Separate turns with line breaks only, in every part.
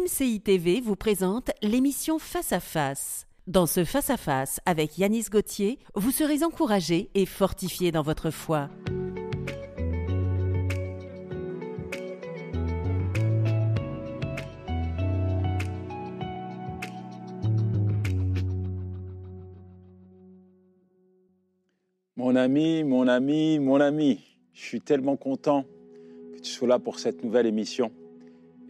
MCI TV vous présente l'émission Face à Face. Dans ce Face à Face avec Yanis Gauthier, vous serez encouragé et fortifié dans votre foi.
Mon ami, mon ami, mon ami, je suis tellement content que tu sois là pour cette nouvelle émission.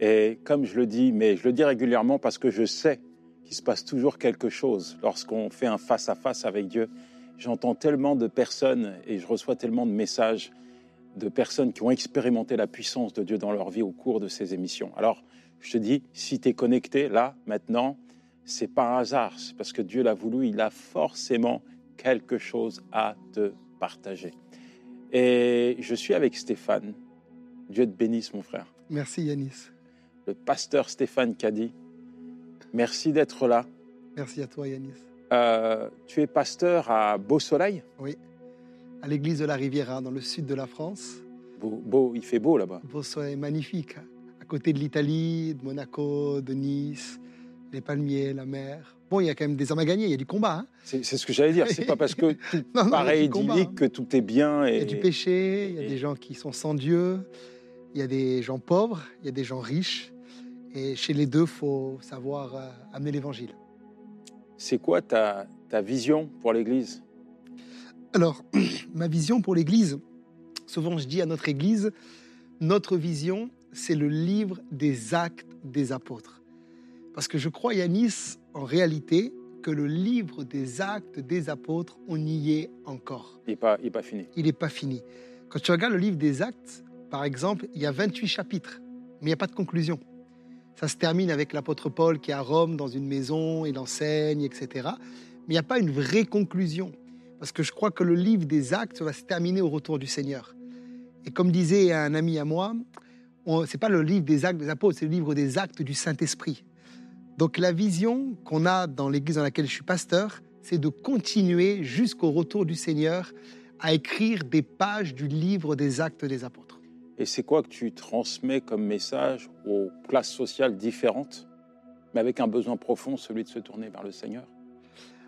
Et comme je le dis, mais je le dis régulièrement parce que je sais qu'il se passe toujours quelque chose lorsqu'on fait un face-à-face avec Dieu. J'entends tellement de personnes et je reçois tellement de messages de personnes qui ont expérimenté la puissance de Dieu dans leur vie au cours de ces émissions. Alors, je te dis, si tu es connecté là, maintenant, c'est par hasard, c'est parce que Dieu l'a voulu, il a forcément quelque chose à te partager. Et je suis avec Stéphane. Dieu te bénisse, mon frère.
Merci Yanis.
Le pasteur Stéphane Caddy. Merci d'être là.
Merci à toi Yanis.
Euh, tu es pasteur à Beau Soleil
Oui, à l'église de la Riviera, dans le sud de la France.
beau, beau, Il fait beau là-bas.
Beau Soleil magnifique, à côté de l'Italie, de Monaco, de Nice, les palmiers, la mer. Bon, il y a quand même des hommes à gagner, il y a du combat. Hein
c'est ce que j'allais dire. C'est pas parce que tout
Non,
paraît
combat, hein.
que tout est bien. Et...
Il y a du péché, il y a des gens qui sont sans Dieu, il y a des gens pauvres, il y a des gens riches. Et chez les deux, faut savoir euh, amener l'évangile.
C'est quoi ta, ta vision pour l'Église?
Alors, ma vision pour l'Église, souvent je dis à notre Église, notre vision, c'est le livre des actes des apôtres. Parce que je crois, Yanis, en réalité, que le livre des actes des apôtres, on y est encore.
Il n'est pas, il est pas fini.
Il n'est pas fini. Quand tu regardes le livre des actes, par exemple, il y a 28 chapitres, mais il n'y a pas de conclusion. Ça se termine avec l'apôtre Paul qui est à Rome dans une maison, il enseigne, etc. Mais il n'y a pas une vraie conclusion. Parce que je crois que le livre des actes va se terminer au retour du Seigneur. Et comme disait un ami à moi, ce n'est pas le livre des actes des apôtres, c'est le livre des actes du Saint-Esprit. Donc la vision qu'on a dans l'église dans laquelle je suis pasteur, c'est de continuer jusqu'au retour du Seigneur à écrire des pages du livre des actes des apôtres.
Et c'est quoi que tu transmets comme message aux classes sociales différentes, mais avec un besoin profond, celui de se tourner vers le Seigneur?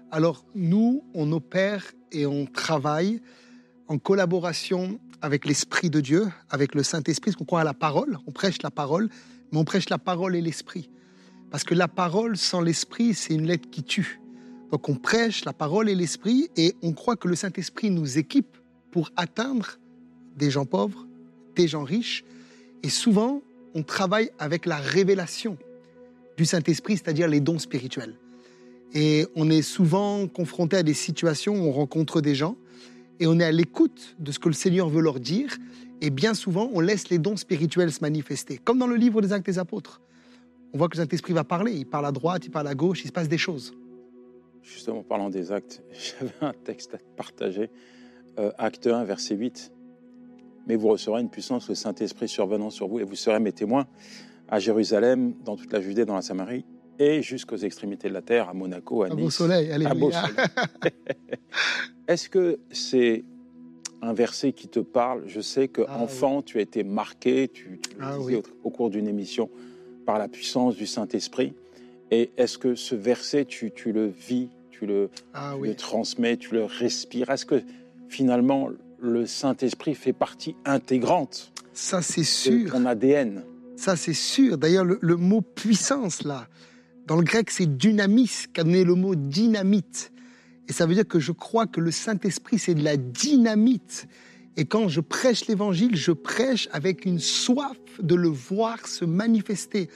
Alors nous, on opère et on travaille en collaboration avec l'Esprit de Dieu, avec le Saint-Esprit, parce qu'on croit à la parole, on prêche la parole, mais on prêche la parole et l'Esprit. Parce que la parole sans l'Esprit, c'est une lettre qui tue. Donc on prêche la parole et l'Esprit, et on croit que le Saint-Esprit nous équipe pour atteindre des gens pauvres, des gens riches, et souvent on travaille avec la révélation du Saint-Esprit, c'est-à-dire les dons spirituels. Et on est souvent confronté à des situations où on rencontre des gens et on est à l'écoute de ce que le Seigneur veut leur dire. Et bien souvent, on laisse les dons spirituels se manifester. Comme dans le livre des Actes des Apôtres. On voit que le Saint-Esprit va parler. Il parle à droite, il parle à gauche, il se passe des choses.
Justement, en parlant des actes, j'avais un texte à partager. Euh, acte 1, verset 8. Mais vous recevrez une puissance, le Saint-Esprit survenant sur vous, et vous serez mes témoins à Jérusalem, dans toute la Judée, dans la Samarie, et jusqu'aux extrémités de la terre, à Monaco, à Nice.
beau soleil,
à Beau. Soleil. Est-ce que c'est un verset qui te parle? Je sais que
Ah,
enfant, tu as été marqué, tu, tu le
Ah,
disais
oui.
au, au cours d'une émission, par la puissance du Saint-Esprit. Et est-ce que ce verset, tu, tu le vis, tu le,
Ah
tu
oui.
le transmets, tu le respires? Est-ce que finalement, le Saint-Esprit fait partie intégrante
Ça, c'est
de
sûr.
ton ADN
Ça, c'est sûr. D'ailleurs, le, le mot puissance, là, dans le grec, c'est dynamis, qu'a donné le mot dynamite. Et ça veut dire que je crois que le Saint-Esprit, c'est de la dynamite. Et quand je prêche l'évangile, je prêche avec une soif de le voir se manifester,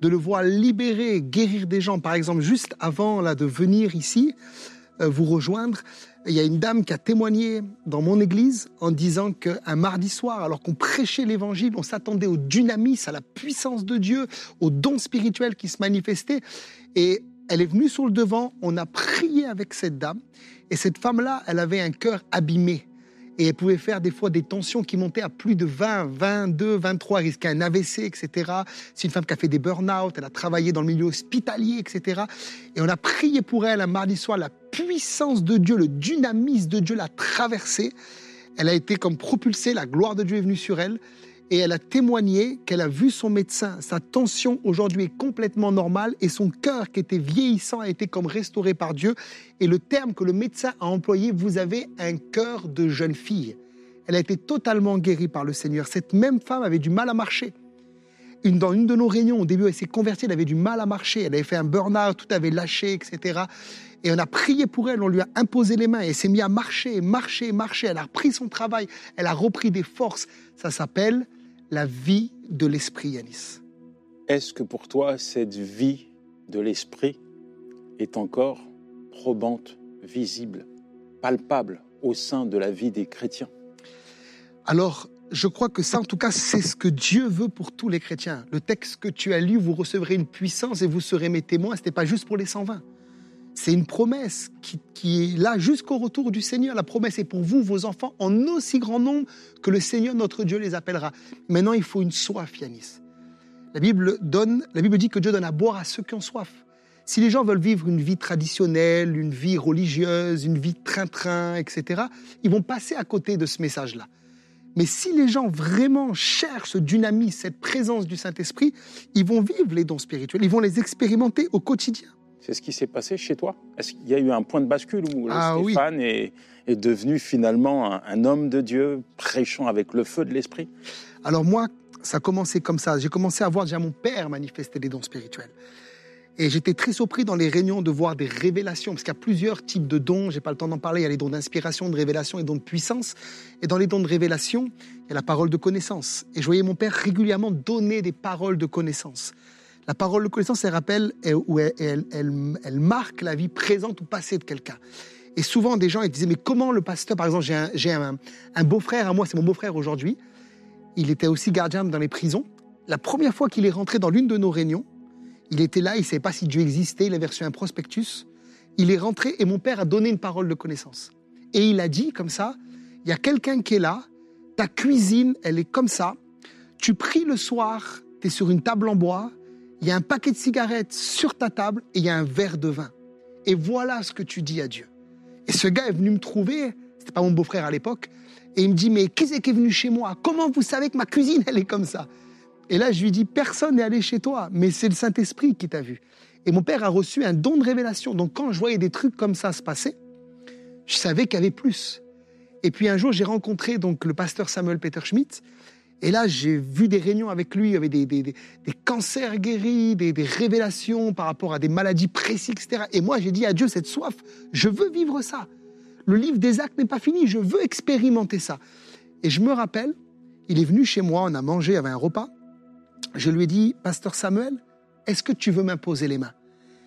de le voir libérer, guérir des gens. Par exemple, juste avant là, de venir ici, euh, vous rejoindre, il y a une dame qui a témoigné dans mon église en disant qu'un mardi soir, alors qu'on prêchait l'évangile, on s'attendait au dynamisme, à la puissance de Dieu, aux dons spirituels qui se manifestaient. Et elle est venue sur le devant, on a prié avec cette dame. Et cette femme-là, elle avait un cœur abîmé. Et elle pouvait faire des fois des tensions qui montaient à plus de 20, 22, 23, elle risquait un AVC, etc. C'est une femme qui a fait des burn-out, elle a travaillé dans le milieu hospitalier, etc. Et on a prié pour elle un mardi soir, la puissance de Dieu, le dynamisme de Dieu l'a traversée. Elle a été comme propulsée, la gloire de Dieu est venue sur elle. Et elle a témoigné qu'elle a vu son médecin. Sa tension aujourd'hui est complètement normale et son cœur qui était vieillissant a été comme restauré par Dieu. Et le terme que le médecin a employé, vous avez un cœur de jeune fille. Elle a été totalement guérie par le Seigneur. Cette même femme avait du mal à marcher. Une, dans une de nos réunions, au début, elle s'est convertie, elle avait du mal à marcher, elle avait fait un burn-out, tout avait lâché, etc. Et on a prié pour elle, on lui a imposé les mains, et elle s'est mise à marcher, marcher, marcher. Elle a repris son travail, elle a repris des forces. Ça s'appelle la vie de l'esprit, Yanis.
Est-ce que pour toi, cette vie de l'esprit est encore probante, visible, palpable au sein de la vie des chrétiens?
Alors, je crois que ça, en tout cas, c'est ce que Dieu veut pour tous les chrétiens. Le texte que tu as lu, vous recevrez une puissance et vous serez mes témoins. Ce n'était pas juste pour les 120. C'est une promesse qui, est là jusqu'au retour du Seigneur. La promesse est pour vous, vos enfants, en aussi grand nombre que le Seigneur, notre Dieu, les appellera. Maintenant, il faut une soif, Yanis. La Bible, donne, la Bible dit que Dieu donne à boire à ceux qui ont soif. Si les gens veulent vivre une vie traditionnelle, une vie religieuse, une vie train-train, etc., ils vont passer à côté de ce message-là. Mais si les gens vraiment cherchent ce dynamisme, cette présence du Saint-Esprit, ils vont vivre les dons spirituels, ils vont les expérimenter au quotidien.
C'est ce qui s'est passé chez toi Est-ce qu'il y a eu un point de bascule où ah Stéphane est, devenu finalement un, homme de Dieu, prêchant avec le feu de l'esprit?
Alors moi, ça a commencé comme ça. J'ai commencé à voir déjà mon père manifester des dons spirituels. Et j'étais très surpris dans les réunions de voir des révélations, parce qu'il y a plusieurs types de dons. J'ai pas le temps d'en parler. Il y a les dons d'inspiration, de révélation et dons de puissance. Et dans les dons de révélation, il y a la parole de connaissance. Et je voyais mon père régulièrement donner des paroles de connaissance. La parole de connaissance, elle rappelle ou elle, marque la vie présente ou passée de quelqu'un. Et souvent, des gens ils disaient, mais comment le pasteur, par exemple, j'ai un, un, beau-frère à moi, c'est mon beau-frère aujourd'hui, il était aussi gardien dans les prisons. La première fois qu'il est rentré dans l'une de nos réunions, il était là, il ne savait pas si Dieu existait, il avait reçu un prospectus. Il est rentré et mon père a donné une parole de connaissance. Et il a dit comme ça, il y a quelqu'un qui est là, ta cuisine, elle est comme ça, tu pries le soir, tu es sur une table en bois, il y a un paquet de cigarettes sur ta table et il y a un verre de vin. Et voilà ce que tu dis à Dieu. Et ce gars est venu me trouver, c'était pas mon beau-frère à l'époque, et il me dit, mais qui c'est qui est venu chez moi? Comment vous savez que ma cuisine, elle est comme ça? Et là, je lui dis, personne n'est allé chez toi, mais c'est le Saint-Esprit qui t'a vu. Et mon père a reçu un don de révélation. Donc quand je voyais des trucs comme ça se passer, je savais qu'il y avait plus. Et puis un jour, j'ai rencontré donc le pasteur Samuel Peter Schmidt, et là, j'ai vu des réunions avec lui, il y avait des, des, cancers guéris, des, révélations par rapport à des maladies précises, etc. Et moi, j'ai dit à Dieu, cette soif, je veux vivre ça. Le livre des actes n'est pas fini, je veux expérimenter ça. Et je me rappelle, il est venu chez moi, on a mangé, il y avait un repas. Je lui ai dit, Pasteur Samuel, est-ce que tu veux m'imposer les mains?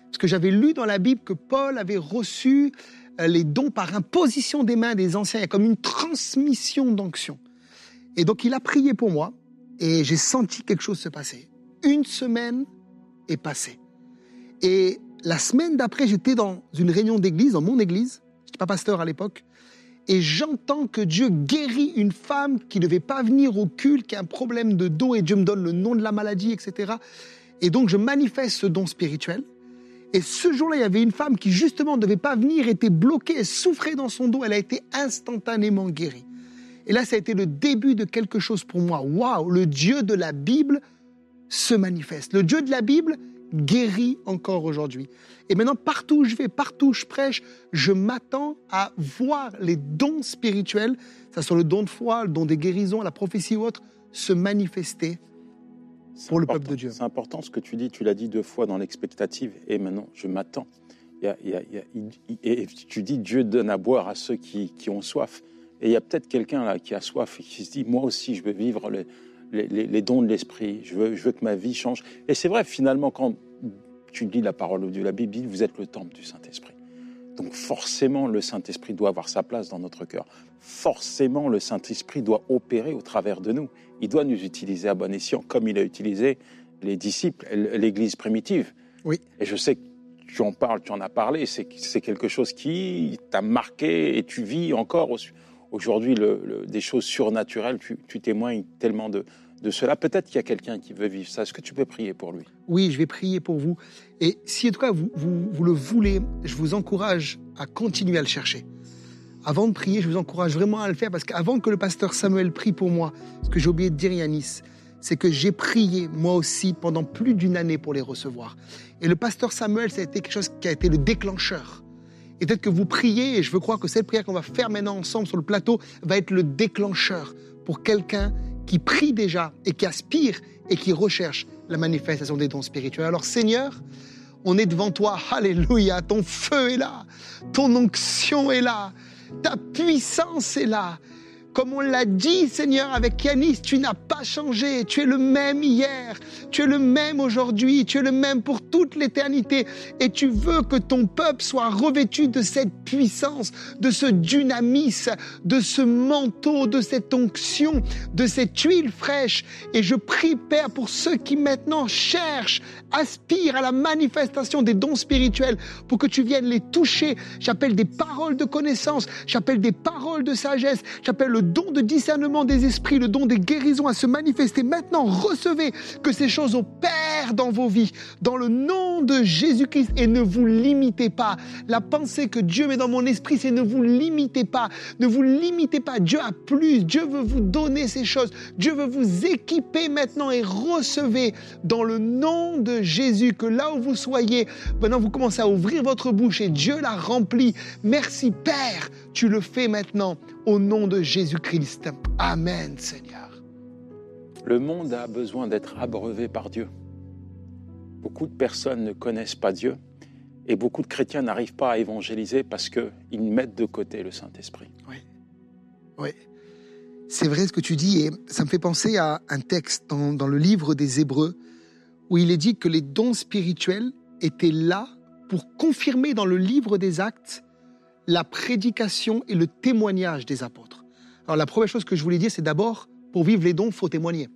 Parce que j'avais lu dans la Bible que Paul avait reçu euh, les dons par imposition des mains des anciens. Il y a comme une transmission d'onction. Et donc il a prié pour moi et j'ai senti quelque chose se passer. Une semaine est passée. Et la semaine d'après, j'étais dans une réunion d'église, dans mon église. Je n'étais pas pasteur à l'époque. Et j'entends que Dieu guérit une femme qui ne devait pas venir au culte, qui a un problème de dos, et Dieu me donne le nom de la maladie, etc. Et donc je manifeste ce don spirituel. Et ce jour-là, il y avait une femme qui justement ne devait pas venir, était bloquée, elle souffrait dans son dos, elle a été instantanément guérie. Et là, ça a été le début de quelque chose pour moi. Waouh, le Dieu de la Bible se manifeste. Le Dieu de la Bible guérit encore aujourd'hui. Et maintenant, partout où je vais, partout où je prêche, je m'attends à voir les dons spirituels, ça soit le don de foi, le don des guérisons, la prophétie ou autre, se manifester pour le peuple de Dieu.
C'est important ce que tu dis, tu l'as dit deux fois dans l'expectative, et maintenant je m'attends. Et tu dis Dieu donne à boire à ceux qui ont soif. Et il y a peut-être quelqu'un là qui a soif et qui se dit, moi aussi, je veux vivre les, dons de l'esprit, je veux, je veux que ma vie change. Et c'est vrai, finalement, quand tu lis la parole de Dieu, la Bible, vous êtes le temple du Saint-Esprit. Donc forcément, le Saint-Esprit doit avoir sa place dans notre cœur. Forcément, le Saint-Esprit doit opérer au travers de nous. Il doit nous utiliser à bon escient, comme il a utilisé les disciples, l'Église primitive.
Oui.
Et je sais que tu en parles, tu en as parlé, c'est quelque chose qui t'a marqué et tu vis encore aujourd'hui des choses surnaturelles, tu, témoignes tellement de, de cela. Peut-être qu'il y a quelqu'un qui veut vivre ça. Est-ce que tu peux prier pour lui?
Oui, je vais prier pour vous. Et si en tout cas vous, vous, le voulez, je vous encourage à continuer à le chercher. avant de prier, je vous encourage vraiment à le faire parce qu'avant que le pasteur Samuel prie pour moi, ce que j'ai oublié de dire, Yanis, c'est que j'ai prié moi aussi pendant plus d'une année pour les recevoir. Et le pasteur Samuel, ça a été quelque chose qui a été le déclencheur. Et peut-être que vous priez, et je veux croire que cette prière qu'on va faire maintenant ensemble sur le plateau va être le déclencheur pour quelqu'un qui prie déjà et qui aspire et qui recherche la manifestation des dons spirituels. Alors Seigneur, on est devant toi, alléluia, ton feu est là, ton onction est là, ta puissance est là. Comme on l'a dit, Seigneur, avec Yanis, tu n'as pas changé. Tu es le même hier. Tu es le même aujourd'hui. Tu es le même pour toute l'éternité. Et tu veux que ton peuple soit revêtu de cette puissance, de ce dynamisme, de ce manteau, de cette onction, de cette huile fraîche. Et je prie, Père, pour ceux qui maintenant cherchent, aspirent à la manifestation des dons spirituels, pour que tu viennes les toucher. J'appelle des paroles de connaissance. J'appelle des paroles de sagesse. J'appelle le don de discernement des esprits, le don des guérisons à se manifester. Maintenant, recevez que ces choses opèrent dans vos vies, dans le nom de Jésus-Christ, et ne vous limitez pas. La pensée que Dieu met dans mon esprit, c'est ne vous limitez pas. Ne vous limitez pas. Dieu a plus. Dieu veut vous donner ces choses. Dieu veut vous équiper maintenant et recevez dans le nom de Jésus que là où vous soyez, maintenant vous commencez à ouvrir votre bouche et Dieu la remplit. Merci Père, tu le fais maintenant au nom de Jésus-Christ. Amen, Seigneur.
Le monde a besoin d'être abreuvé par Dieu. Beaucoup de personnes ne connaissent pas Dieu et beaucoup de chrétiens n'arrivent pas à évangéliser parce qu'ils mettent de côté le Saint-Esprit.
Oui. Oui. C'est vrai ce que tu dis et ça me fait penser à un texte dans, dans le livre des Hébreux où il est dit que les dons spirituels étaient là pour confirmer dans le livre des actes la prédication et le témoignage des apôtres. Alors la première chose que je voulais dire, c'est d'abord, pour vivre les dons, il faut témoigner.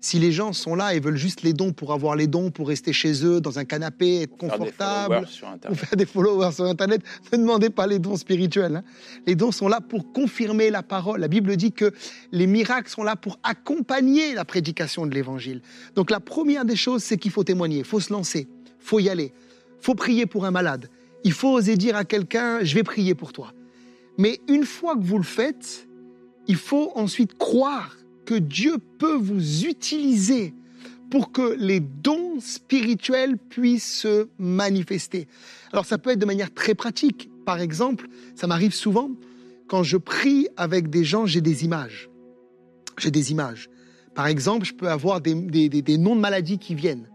Si les gens sont là et veulent juste les dons pour avoir les dons, pour rester chez eux dans un canapé, être confortable, ou faire des followers sur Internet, ne demandez pas les dons spirituels. Hein. Les dons sont là pour confirmer la parole. La Bible dit que les miracles sont là pour accompagner la prédication de l'Évangile. Donc la première des choses, c'est qu'il faut témoigner, il faut se lancer, il faut y aller, il faut prier pour un malade, il faut oser dire à quelqu'un, je vais prier pour toi. Mais une fois que vous le faites, il faut ensuite croire que Dieu peut vous utiliser pour que les dons spirituels puissent se manifester. Alors ça peut être de manière très pratique. Par exemple, ça m'arrive souvent, quand je prie avec des gens, j'ai des images. J'ai des images. Par exemple, je peux avoir des, des noms de maladies qui viennent.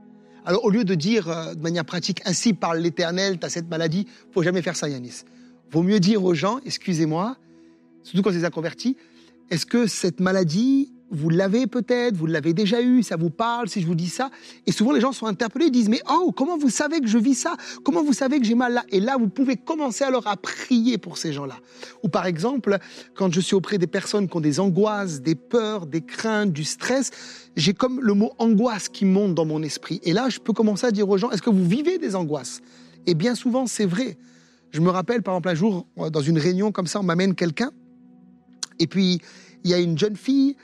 Alors, au lieu de dire euh, de manière pratique, ainsi parle l'Éternel, tu as cette maladie, faut jamais faire ça, Yanis. Vaut mieux dire aux gens, excusez-moi, surtout quand c'est converti, est-ce que cette maladie, vous l'avez peut-être, vous l'avez déjà eu, ça vous parle si je vous dis ça. Et souvent les gens sont interpellés, ils disent mais oh comment vous savez que je vis ça? Comment vous savez que j'ai mal là? Et là vous pouvez commencer alors à prier pour ces gens-là. Ou par exemple quand je suis auprès des personnes qui ont des angoisses, des peurs, des craintes, du stress, j'ai comme le mot angoisse qui monte dans mon esprit. Et là je peux commencer à dire aux gens est-ce que vous vivez des angoisses? Et bien souvent c'est vrai. Je me rappelle par exemple un jour dans une réunion comme ça on m'amène quelqu'un et puis il y a une jeune fille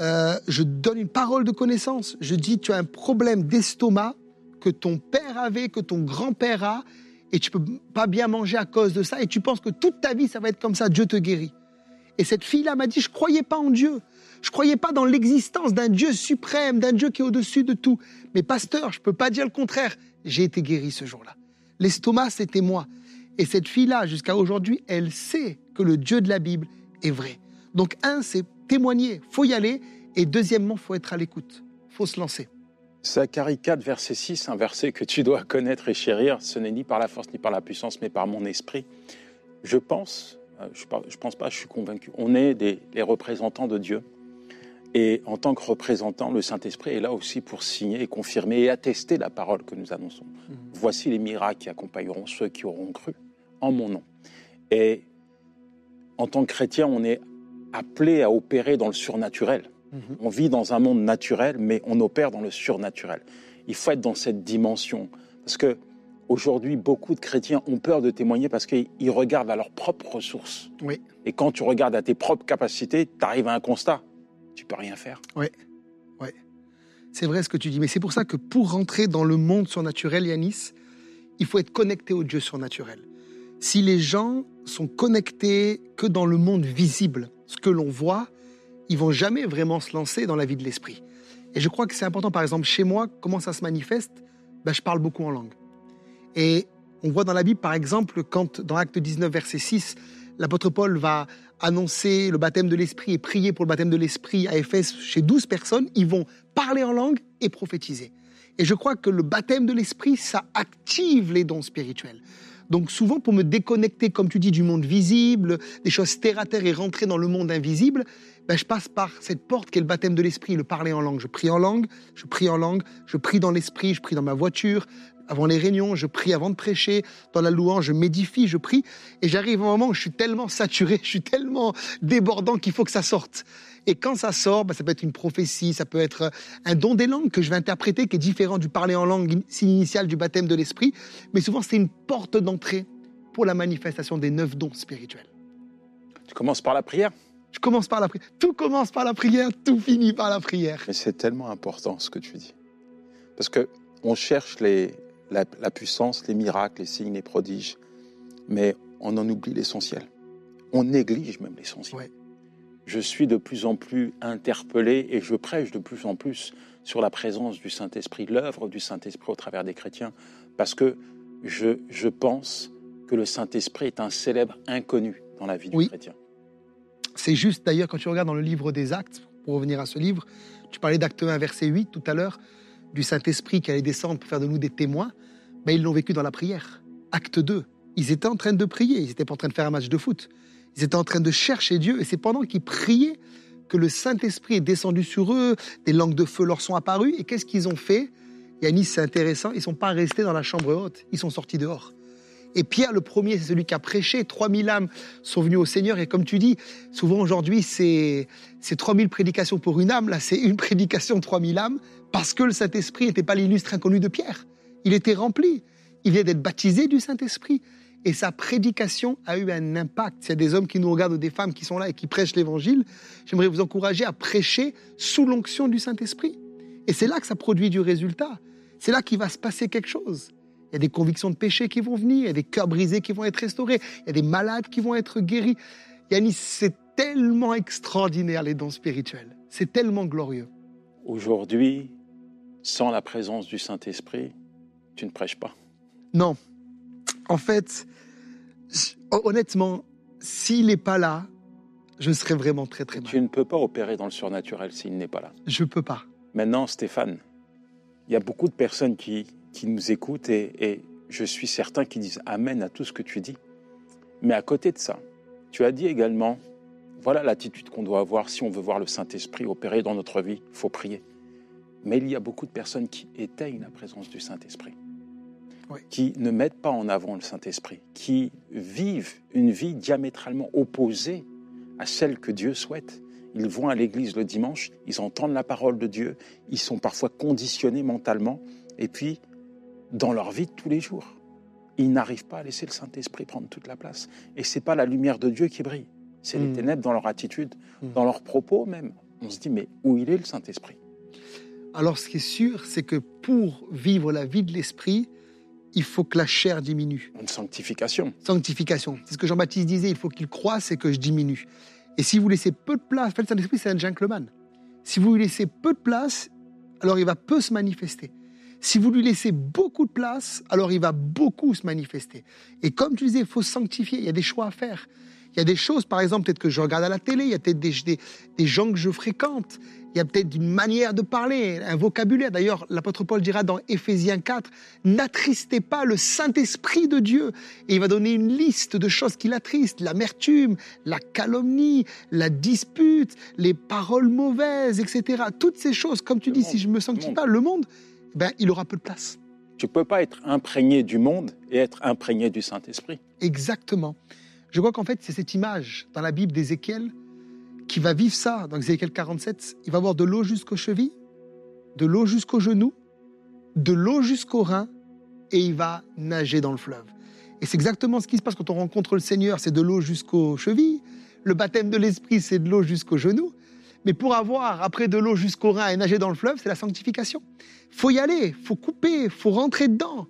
euh, je donne une parole de connaissance. Je dis, tu as un problème d'estomac que ton père avait, que ton grand-père a, et tu peux pas bien manger à cause de ça, et tu penses que toute ta vie, ça va être comme ça, Dieu te guérit. Et cette fille-là m'a dit, je croyais pas en Dieu. Je croyais pas dans l'existence d'un Dieu suprême, d'un Dieu qui est au-dessus de tout. Mais pasteur, je peux pas dire le contraire. J'ai été guéri ce jour-là. L'estomac, c'était moi. Et cette fille-là, jusqu'à aujourd'hui, elle sait que le Dieu de la Bible est vrai. Donc, un, c'est témoigner, faut y aller. Et deuxièmement, faut être à l'écoute, faut se lancer.
Zacharie 4, verset 6, un verset que tu dois connaître et chérir, ce n'est ni par la force ni par la puissance, mais par mon esprit. Je pense, euh, je ne pense pas, je suis convaincu, on est des, les représentants de Dieu. Et en tant que représentant, le Saint-Esprit est là aussi pour signer et confirmer et attester la parole que nous annonçons. Mhm. Voici les miracles qui accompagneront ceux qui auront cru en mon nom. Et en tant que chrétien, on est appelé à opérer dans le surnaturel. Mhm. On vit dans un monde naturel, mais on opère dans le surnaturel. Il faut être dans cette dimension. Parce que aujourd'hui, beaucoup de chrétiens ont peur de témoigner parce qu'ils regardent à leurs propres ressources.
Oui.
Et quand tu regardes à tes propres capacités, tu arrives à un constat. Tu peux rien faire.
Oui. Oui. C'est vrai ce que tu dis. Mais c'est pour ça que pour rentrer dans le monde surnaturel, Yanis, il faut être connecté au Dieu surnaturel si les gens sont connectés que dans le monde visible, ce que l'on voit, ils vont jamais vraiment se lancer dans la vie de l'esprit. Et je crois que c'est important, par exemple, chez moi, comment ça se manifeste ben, Je parle beaucoup en langue. Et on voit dans la Bible, par exemple, quand dans Acte 19, verset 6, l'apôtre Paul va annoncer le baptême de l'esprit et prier pour le baptême de l'esprit à Éphèse chez 12 personnes, ils vont parler en langue et prophétiser. Et je crois que le baptême de l'esprit, ça active les dons spirituels. Donc souvent, pour me déconnecter, comme tu dis, du monde visible, des choses terre à terre et rentrer dans le monde invisible, ben, je passe par cette porte qui est le baptême de l'esprit, le parler en langue. Je prie en langue, je prie en langue, je prie dans l'esprit, je prie dans ma voiture, avant les réunions, je prie avant de prêcher, dans la louange, je m'édifie, je prie, et j'arrive au moment où je suis tellement saturé, je suis tellement débordant qu'il faut que ça sorte. Et quand ça sort, ben, ça peut être une prophétie, ça peut être un don des langues que je vais interpréter, qui est différent du parler en langue initial du baptême de l'esprit, mais souvent c'est une porte d'entrée pour la manifestation des neuf dons spirituels.
Tu commences par la prière?
Je commence par la prière. Tout commence par la prière, tout finit par la prière.
Mais c'est tellement important ce que tu dis. Parce que on cherche les, la, puissance, les miracles, les signes, les prodiges, mais on en oublie l'essentiel. On néglige même l'essentiel. Je suis de plus en plus interpellé et je prêche de plus en plus sur la présence du Saint-Esprit, l'œuvre du Saint-Esprit au travers des chrétiens, parce que je, je pense que le Saint-Esprit est un célèbre inconnu dans la vie du chrétien.
C'est juste d'ailleurs quand tu regardes dans le livre des actes, pour revenir à ce livre, tu parlais d'acte 1 verset 8 tout à l'heure, du Saint-Esprit qui allait descendre pour faire de nous des témoins, ben, ils l'ont vécu dans la prière. Acte 2, ils étaient en train de prier, ils n'étaient pas en train de faire un match de foot. Ils étaient en train de chercher Dieu et c'est pendant qu'ils priaient que le Saint-Esprit est descendu sur eux, des langues de feu leur sont apparues et qu'est-ce qu'ils ont fait? Yanis, c'est intéressant, ils ne sont pas restés dans la chambre haute, ils sont sortis dehors. Et Pierre, le premier, c'est celui qui a prêché. 3000 âmes sont venues au Seigneur. Et comme tu dis, souvent aujourd'hui, c'est, c'est 3000 prédications pour une âme. Là, c'est une prédication, 3000 âmes, parce que le Saint-Esprit n'était pas l'illustre inconnu de Pierre. Il était rempli. Il vient d'être baptisé du Saint-Esprit. Et sa prédication a eu un impact. S'il y a des hommes qui nous regardent ou des femmes qui sont là et qui prêchent l'évangile, j'aimerais vous encourager à prêcher sous l'onction du Saint-Esprit. Et c'est là que ça produit du résultat. C'est là qu'il va se passer quelque chose. Il y a des convictions de péché qui vont venir, il y a des cœurs brisés qui vont être restaurés, il y a des malades qui vont être guéris. Yannis, c'est tellement extraordinaire les dons spirituels. C'est tellement glorieux.
Aujourd'hui, sans la présence du Saint-Esprit, tu ne prêches pas.
Non. En fait, honnêtement, s'il n'est pas là, je serais vraiment très très mal.
Tu ne peux pas opérer dans le surnaturel s'il n'est pas là.
Je ne peux pas.
Maintenant, Stéphane, il y a beaucoup de personnes qui qui nous écoutent et, je suis certain qu'ils disent Amen à tout ce que tu dis. Mais à côté de ça, tu as dit également, voilà l'attitude qu'on doit avoir si on veut voir le Saint-Esprit opérer dans notre vie, il faut prier. Mais il y a beaucoup de personnes qui éteignent la présence du Saint-Esprit, qui ne mettent pas en avant le Saint-Esprit, qui vivent une vie diamétralement opposée à celle que Dieu souhaite. Ils vont à l'église le dimanche, ils entendent la parole de Dieu, ils sont parfois conditionnés mentalement, et puis dans leur vie de tous les jours. Ils n'arrivent pas à laisser le Saint-Esprit prendre toute la place. Et c'est pas la lumière de Dieu qui brille, c'est les hmm. ténèbres dans leur attitude, hmm. dans leurs propos même. On se dit, mais où il est le Saint-Esprit?
Alors ce qui est sûr, c'est que pour vivre la vie de l'Esprit, il faut que la chair diminue.
Une sanctification.
Sanctification. C'est ce que Jean-Baptiste disait, il faut qu'il croisse et que je diminue. Et si vous laissez peu de place, en fait, Saint-Esprit, c'est un gentleman. Si vous lui laissez peu de place, alors il va peu se manifester. Si vous lui laissez beaucoup de place, alors il va beaucoup se manifester. Et comme tu disais, il faut sanctifier, il y a des choix à faire. Il y a des choses, par exemple, peut-être que je regarde à la télé, il y a peut-être des, des, gens que je fréquente, il y a peut-être une manière de parler, un vocabulaire. D'ailleurs, l'apôtre Paul dira dans Éphésiens 4, n'attristez pas le Saint-Esprit de Dieu. Et il va donner une liste de choses qui l'attristent, l'amertume, la calomnie, la dispute, les paroles mauvaises, etc. Toutes ces choses, comme tu dis, si je me sanctifie pas, le monde, ben, il aura peu de place.
Tu ne peux pas être imprégné du monde et être imprégné du Saint-Esprit.
Exactement. Je crois qu'en fait, c'est cette image dans la Bible d'Ézéchiel qui va vivre ça. Dans Ézéchiel 47, il va avoir de l'eau jusqu'aux chevilles, de l'eau jusqu'aux genoux, de l'eau jusqu'aux reins, et il va nager dans le fleuve. Et c'est exactement ce qui se passe quand on rencontre le Seigneur, c'est de l'eau jusqu'aux chevilles. Le baptême de l'Esprit, c'est de l'eau jusqu'aux genoux. Mais pour avoir après de l'eau jusqu'au rein et nager dans le fleuve, c'est la sanctification. faut y aller, faut couper, faut rentrer dedans.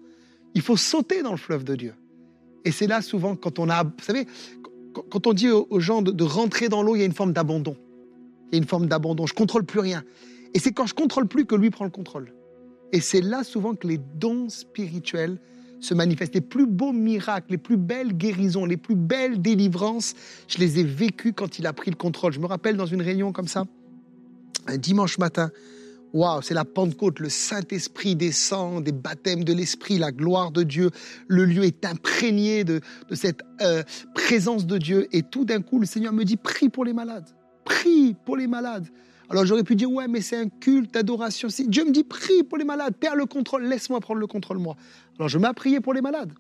Il faut sauter dans le fleuve de Dieu. Et c'est là souvent quand on a, vous savez, quand on dit aux gens de, rentrer dans l'eau, il y a une forme d'abandon. Il y a une forme d'abandon. Je contrôle plus rien. Et c'est quand je contrôle plus que lui prend le contrôle. Et c'est là souvent que les dons spirituels se manifestent. Les plus beaux miracles, les plus belles guérisons, les plus belles délivrances, je les ai vécues quand il a pris le contrôle. Je me rappelle dans une réunion comme ça, un dimanche matin, Waouh, c'est la Pentecôte, le Saint-Esprit descend, des baptêmes de l'Esprit, la gloire de Dieu. Le lieu est imprégné de, cette euh, présence de Dieu. Et tout d'un coup, le Seigneur me dit, prie pour les malades. Prie pour les malades. Alors j'aurais pu dire, ouais, mais c'est un culte d'adoration. Dieu me dit, prie pour les malades, perds le contrôle, laisse-moi prendre le contrôle, moi. Alors je prié pour les malades.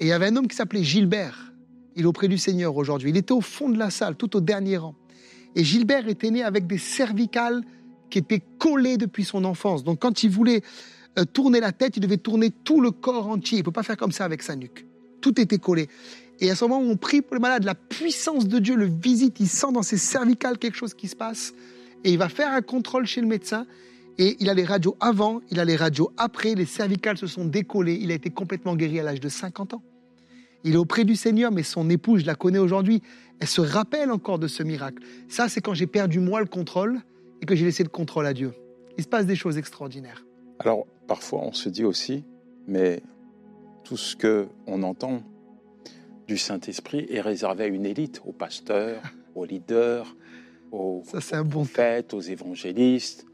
Et il y avait un homme qui s'appelait Gilbert. Il est auprès du Seigneur aujourd'hui. Il était au fond de la salle, tout au dernier rang. Et Gilbert était né avec des cervicales qui était collé depuis son enfance. Donc quand il voulait euh, tourner la tête, il devait tourner tout le corps entier. Il ne peut pas faire comme ça avec sa nuque. Tout était collé. Et à ce moment où on prie pour le malade, la puissance de Dieu le visite, il sent dans ses cervicales quelque chose qui se passe, et il va faire un contrôle chez le médecin, et il a les radios avant, il a les radios après, les cervicales se sont décollées, il a été complètement guéri à l'âge de 50 ans. Il est auprès du Seigneur, mais son épouse, je la connais aujourd'hui, elle se rappelle encore de ce miracle. Ça, c'est quand j'ai perdu moi le contrôle, et que j'ai laissé le contrôle à Dieu. Il se passe des choses extraordinaires.
Alors, parfois, on se dit aussi, mais tout ce que on entend du Saint-Esprit est réservé à une élite, aux pasteurs, aux leaders, aux,
Ça, bon
prophètes, aux évangélistes.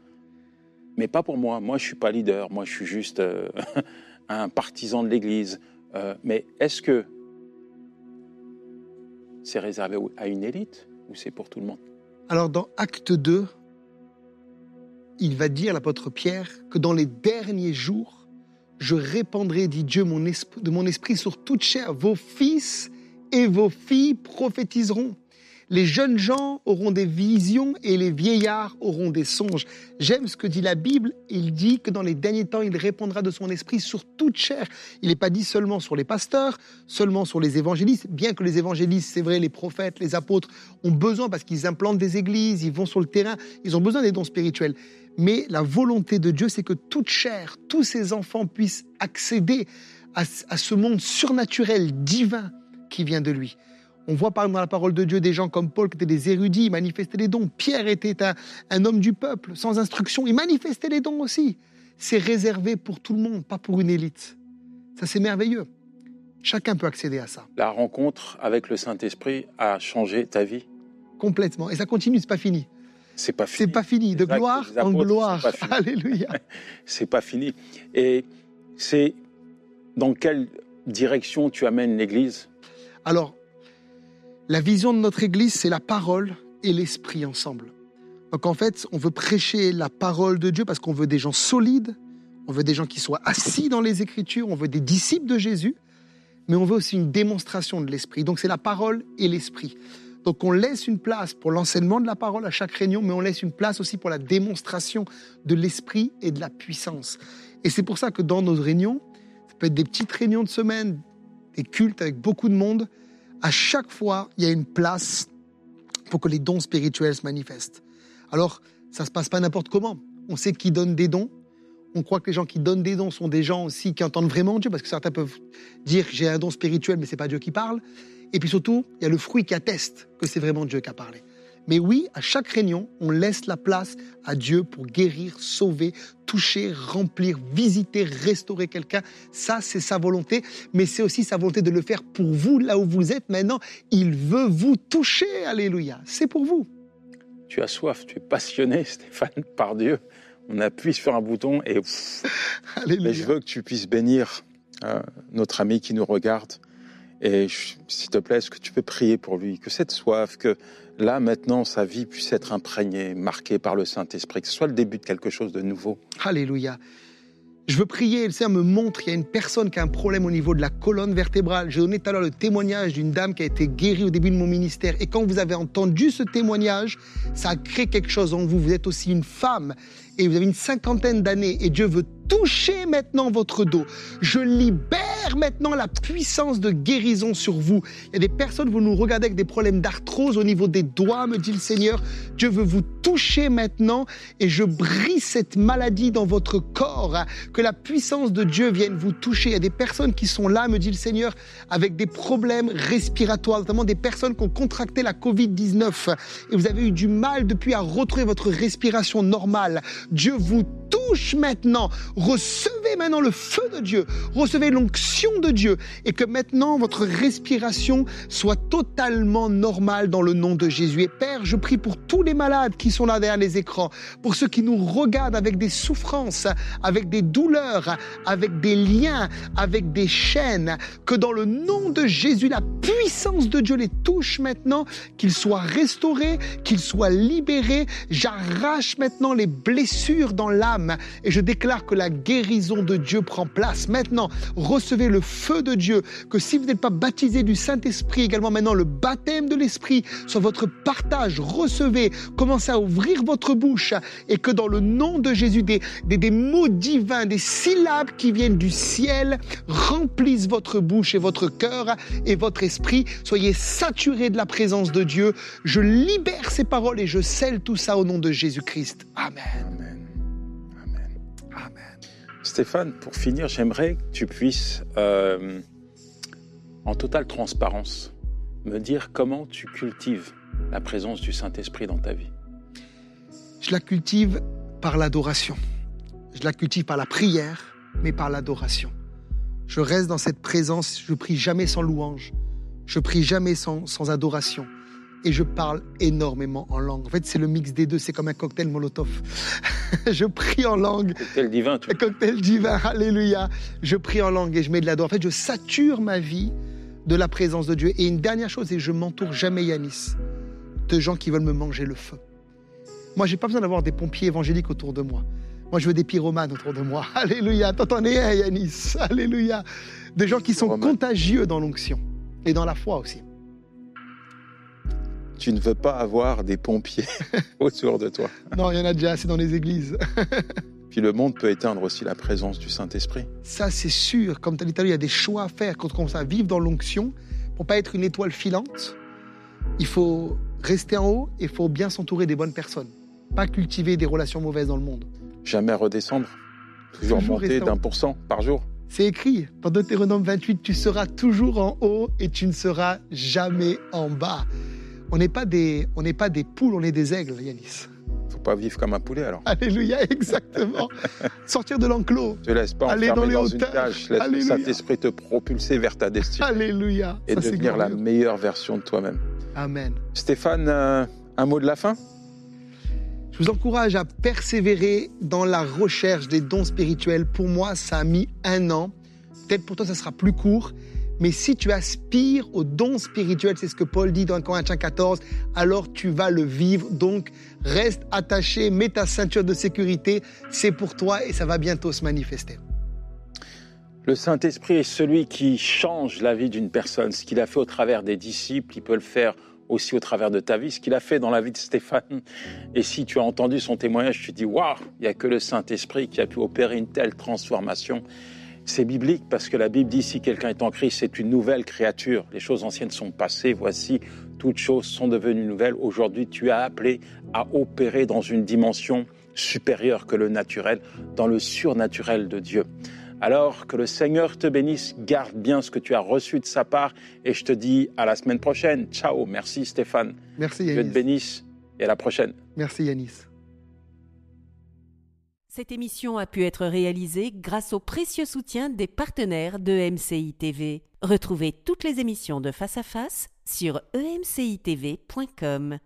Mais pas pour moi. Moi, je suis pas leader. Moi, je suis juste euh, un partisan de l'Église. Euh, mais est-ce que c'est réservé à une élite ou c'est pour tout le monde?
Alors, dans Acte 2, il va dire, l'apôtre Pierre, que dans les derniers jours, je répandrai, dit Dieu, mon de mon esprit sur toute chair. Vos fils et vos filles prophétiseront. Les jeunes gens auront des visions et les vieillards auront des songes. J'aime ce que dit la Bible. Il dit que dans les derniers temps, il répondra de son esprit sur toute chair. Il n'est pas dit seulement sur les pasteurs, seulement sur les évangélistes, bien que les évangélistes, c'est vrai, les prophètes, les apôtres ont besoin parce qu'ils implantent des églises, ils vont sur le terrain, ils ont besoin des dons spirituels. Mais la volonté de Dieu, c'est que toute chair, tous ses enfants puissent accéder à, ce monde surnaturel, divin qui vient de lui. On voit par exemple dans la parole de Dieu des gens comme Paul qui étaient des érudits, ils manifestaient les dons. Pierre était un, homme du peuple, sans instruction, il manifestait les dons aussi. C'est réservé pour tout le monde, pas pour une élite. Ça, c'est merveilleux. Chacun peut accéder à ça.
La rencontre avec le Saint-Esprit a changé ta vie?
Complètement. Et ça continue, c'est pas fini.
C'est pas fini.
C'est pas fini. De gloire en gloire. Alléluia.
c'est pas fini. Et c'est dans quelle direction tu amènes l'Église?
Alors, la vision de notre Église, c'est la parole et l'esprit ensemble. Donc en fait, on veut prêcher la parole de Dieu parce qu'on veut des gens solides, on veut des gens qui soient assis dans les Écritures, on veut des disciples de Jésus, mais on veut aussi une démonstration de l'esprit. Donc c'est la parole et l'esprit. Donc on laisse une place pour l'enseignement de la parole à chaque réunion, mais on laisse une place aussi pour la démonstration de l'esprit et de la puissance. Et c'est pour ça que dans nos réunions, ça peut être des petites réunions de semaine, des cultes avec beaucoup de monde, à chaque fois, il y a une place pour que les dons spirituels se manifestent. Alors, ça se passe pas n'importe comment. On sait qui donne des dons. On croit que les gens qui donnent des dons sont des gens aussi qui entendent vraiment Dieu, parce que certains peuvent dire j'ai un don spirituel, mais c'est pas Dieu qui parle. Et puis surtout, il y a le fruit qui atteste que c'est vraiment Dieu qui a parlé. Mais oui, à chaque réunion, on laisse la place à Dieu pour guérir, sauver, toucher, remplir, visiter, restaurer quelqu'un. Ça, c'est sa volonté, mais c'est aussi sa volonté de le faire pour vous, là où vous êtes maintenant. Il veut vous toucher. Alléluia. C'est pour vous.
Tu as soif, tu es passionné, Stéphane, par Dieu. On appuie sur un bouton et... Mais je veux que tu puisses bénir euh, notre ami qui nous regarde et s'il te plaît, est-ce que tu peux prier pour lui Que cette soif, que là, maintenant, sa vie puisse être imprégnée, marquée par le Saint-Esprit, que ce soit le début de quelque chose de nouveau?
Alléluia. Je veux prier, le Seigneur me montre, il y a une personne qui a un problème au niveau de la colonne vertébrale. J'ai donné tout à l'heure le témoignage d'une dame qui a été guérie au début de mon ministère. Et quand vous avez entendu ce témoignage, ça a créé quelque chose en vous. Vous êtes aussi une femme et vous avez une cinquantaine d'années et Dieu veut toucher maintenant votre dos. Je libère maintenant la puissance de guérison sur vous. Il y a des personnes, vous nous regardez avec des problèmes d'arthrose au niveau des doigts, me dit le Seigneur. Dieu veut vous toucher maintenant et je brise cette maladie dans votre corps. Que la puissance de Dieu vienne vous toucher. Il y a des personnes qui sont là, me dit le Seigneur, avec des problèmes respiratoires, notamment des personnes qui ont contracté la Covid-19 et vous avez eu du mal depuis à retrouver votre respiration normale. Dieu vous touche maintenant. Recevez maintenant le feu de Dieu. Recevez l'onction de Dieu et que maintenant votre respiration soit totalement normale dans le nom de Jésus. Et Père, je prie pour tous les malades qui sont là derrière les écrans, pour ceux qui nous regardent avec des souffrances, avec des douleurs, avec des liens, avec des chaînes, que dans le nom de Jésus, la puissance de Dieu les touche maintenant, qu'ils soient restaurés, qu'ils soient libérés. J'arrache maintenant les blessures dans l'âme et je déclare que la guérison de Dieu prend place. Maintenant, recevez le feu de Dieu, que si vous n'êtes pas baptisé du Saint-Esprit, également maintenant le baptême de l'Esprit soit votre partage. Recevez, commencez à ouvrir votre bouche et que dans le nom de Jésus, des, des, des mots divins, des syllabes qui viennent du ciel remplissent votre bouche et votre cœur et votre esprit. Soyez saturés de la présence de Dieu. Je libère ces paroles et je scelle tout ça au nom de Jésus-Christ. Amen.
Stéphane, pour finir, j'aimerais que tu puisses, euh, en totale transparence, me dire comment tu cultives la présence du Saint-Esprit dans ta vie.
Je la cultive par l'adoration. Je la cultive par la prière, mais par l'adoration. Je reste dans cette présence, je prie jamais sans louange. Je prie jamais sans adoration. Et je parle énormément en langue. En fait, c'est le mix des deux, c'est comme un cocktail Molotov. je prie en langue.
Cocktail divin, tu
cocktail divin, alléluia. Je prie en langue et je mets de l'adoration. En fait, je sature ma vie de la présence de Dieu. Et une dernière chose, que je m'entoure jamais, Yanis, de gens qui veulent me manger le feu. Moi, j'ai pas besoin d'avoir des pompiers évangéliques autour de moi. Moi, je veux des pyromanes autour de moi. Alléluia. T'en es un, Yanis. Alléluia. Des gens qui sont contagieux dans l'onction et dans la foi aussi.
Tu ne veux pas avoir des pompiers autour de toi.
Non, il y en a déjà assez dans les églises.
Puis le monde peut éteindre aussi la présence du Saint-Esprit.
Ça, c'est sûr. Comme tu as dit tout à l'heure, il y a des choix à faire quand on commence à vivre dans l'onction. Pour pas être une étoile filante, il faut rester en haut et il faut bien s'entourer des bonnes personnes. Pas cultiver des relations mauvaises dans le monde.
Jamais redescendre. Toujours,
Toujours
monter d'un pour cent par jour.
C'est écrit dans Deutéronome 28, tu seras toujours en haut et tu ne seras jamais en bas. On n'est pas des, on n'est pas des poules, on est des aigles, Yanis.
Faut pas vivre comme un poulet alors.
Alléluia, exactement. Sortir de l'enclos.
Te laisse pas
Aller dans
dans,
les
une
hauteurs.
cage. Laisse le. Saint-Esprit te propulser vers ta destinée
Alléluia.
et
Ça,
devenir la meilleure version de toi-même.
Amen.
Stéphane, euh, un mot de la fin?
Je vous encourage à persévérer dans la recherche des dons spirituels. Pour moi, ça a mis un an. Peut-être pour toi, ça sera plus court. Mais si tu aspires aux dons spirituels, c'est ce que Paul dit dans 1 Corinthiens 14, alors tu vas le vivre. Donc, reste attaché, mets ta ceinture de sécurité. C'est pour toi et ça va bientôt se manifester.
Le Saint-Esprit est celui qui change la vie d'une personne. Ce qu'il a fait au travers des disciples, il peut le faire aussi au travers de ta vie. Ce qu'il a fait dans la vie de Stéphane. Et si tu as entendu son témoignage, tu te dis Waouh, il n'y a que le Saint-Esprit qui a pu opérer une telle transformation. C'est biblique parce que la Bible dit si quelqu'un est en Christ, c'est une nouvelle créature. Les choses anciennes sont passées. Voici, toutes choses sont devenues nouvelles. Aujourd'hui, tu es appelé à opérer dans une dimension supérieure que le naturel, dans le surnaturel de Dieu. Alors que le Seigneur te bénisse, garde bien ce que tu as reçu de sa part et je te dis à la semaine prochaine. Ciao, merci Stéphane.
Merci
Dieu te
Yanis.
bénisse et à la prochaine.
Merci Yanis.
Cette émission a pu être réalisée grâce au précieux soutien des partenaires de MCI TV. Retrouvez toutes les émissions de Face à Face sur emcitv.com.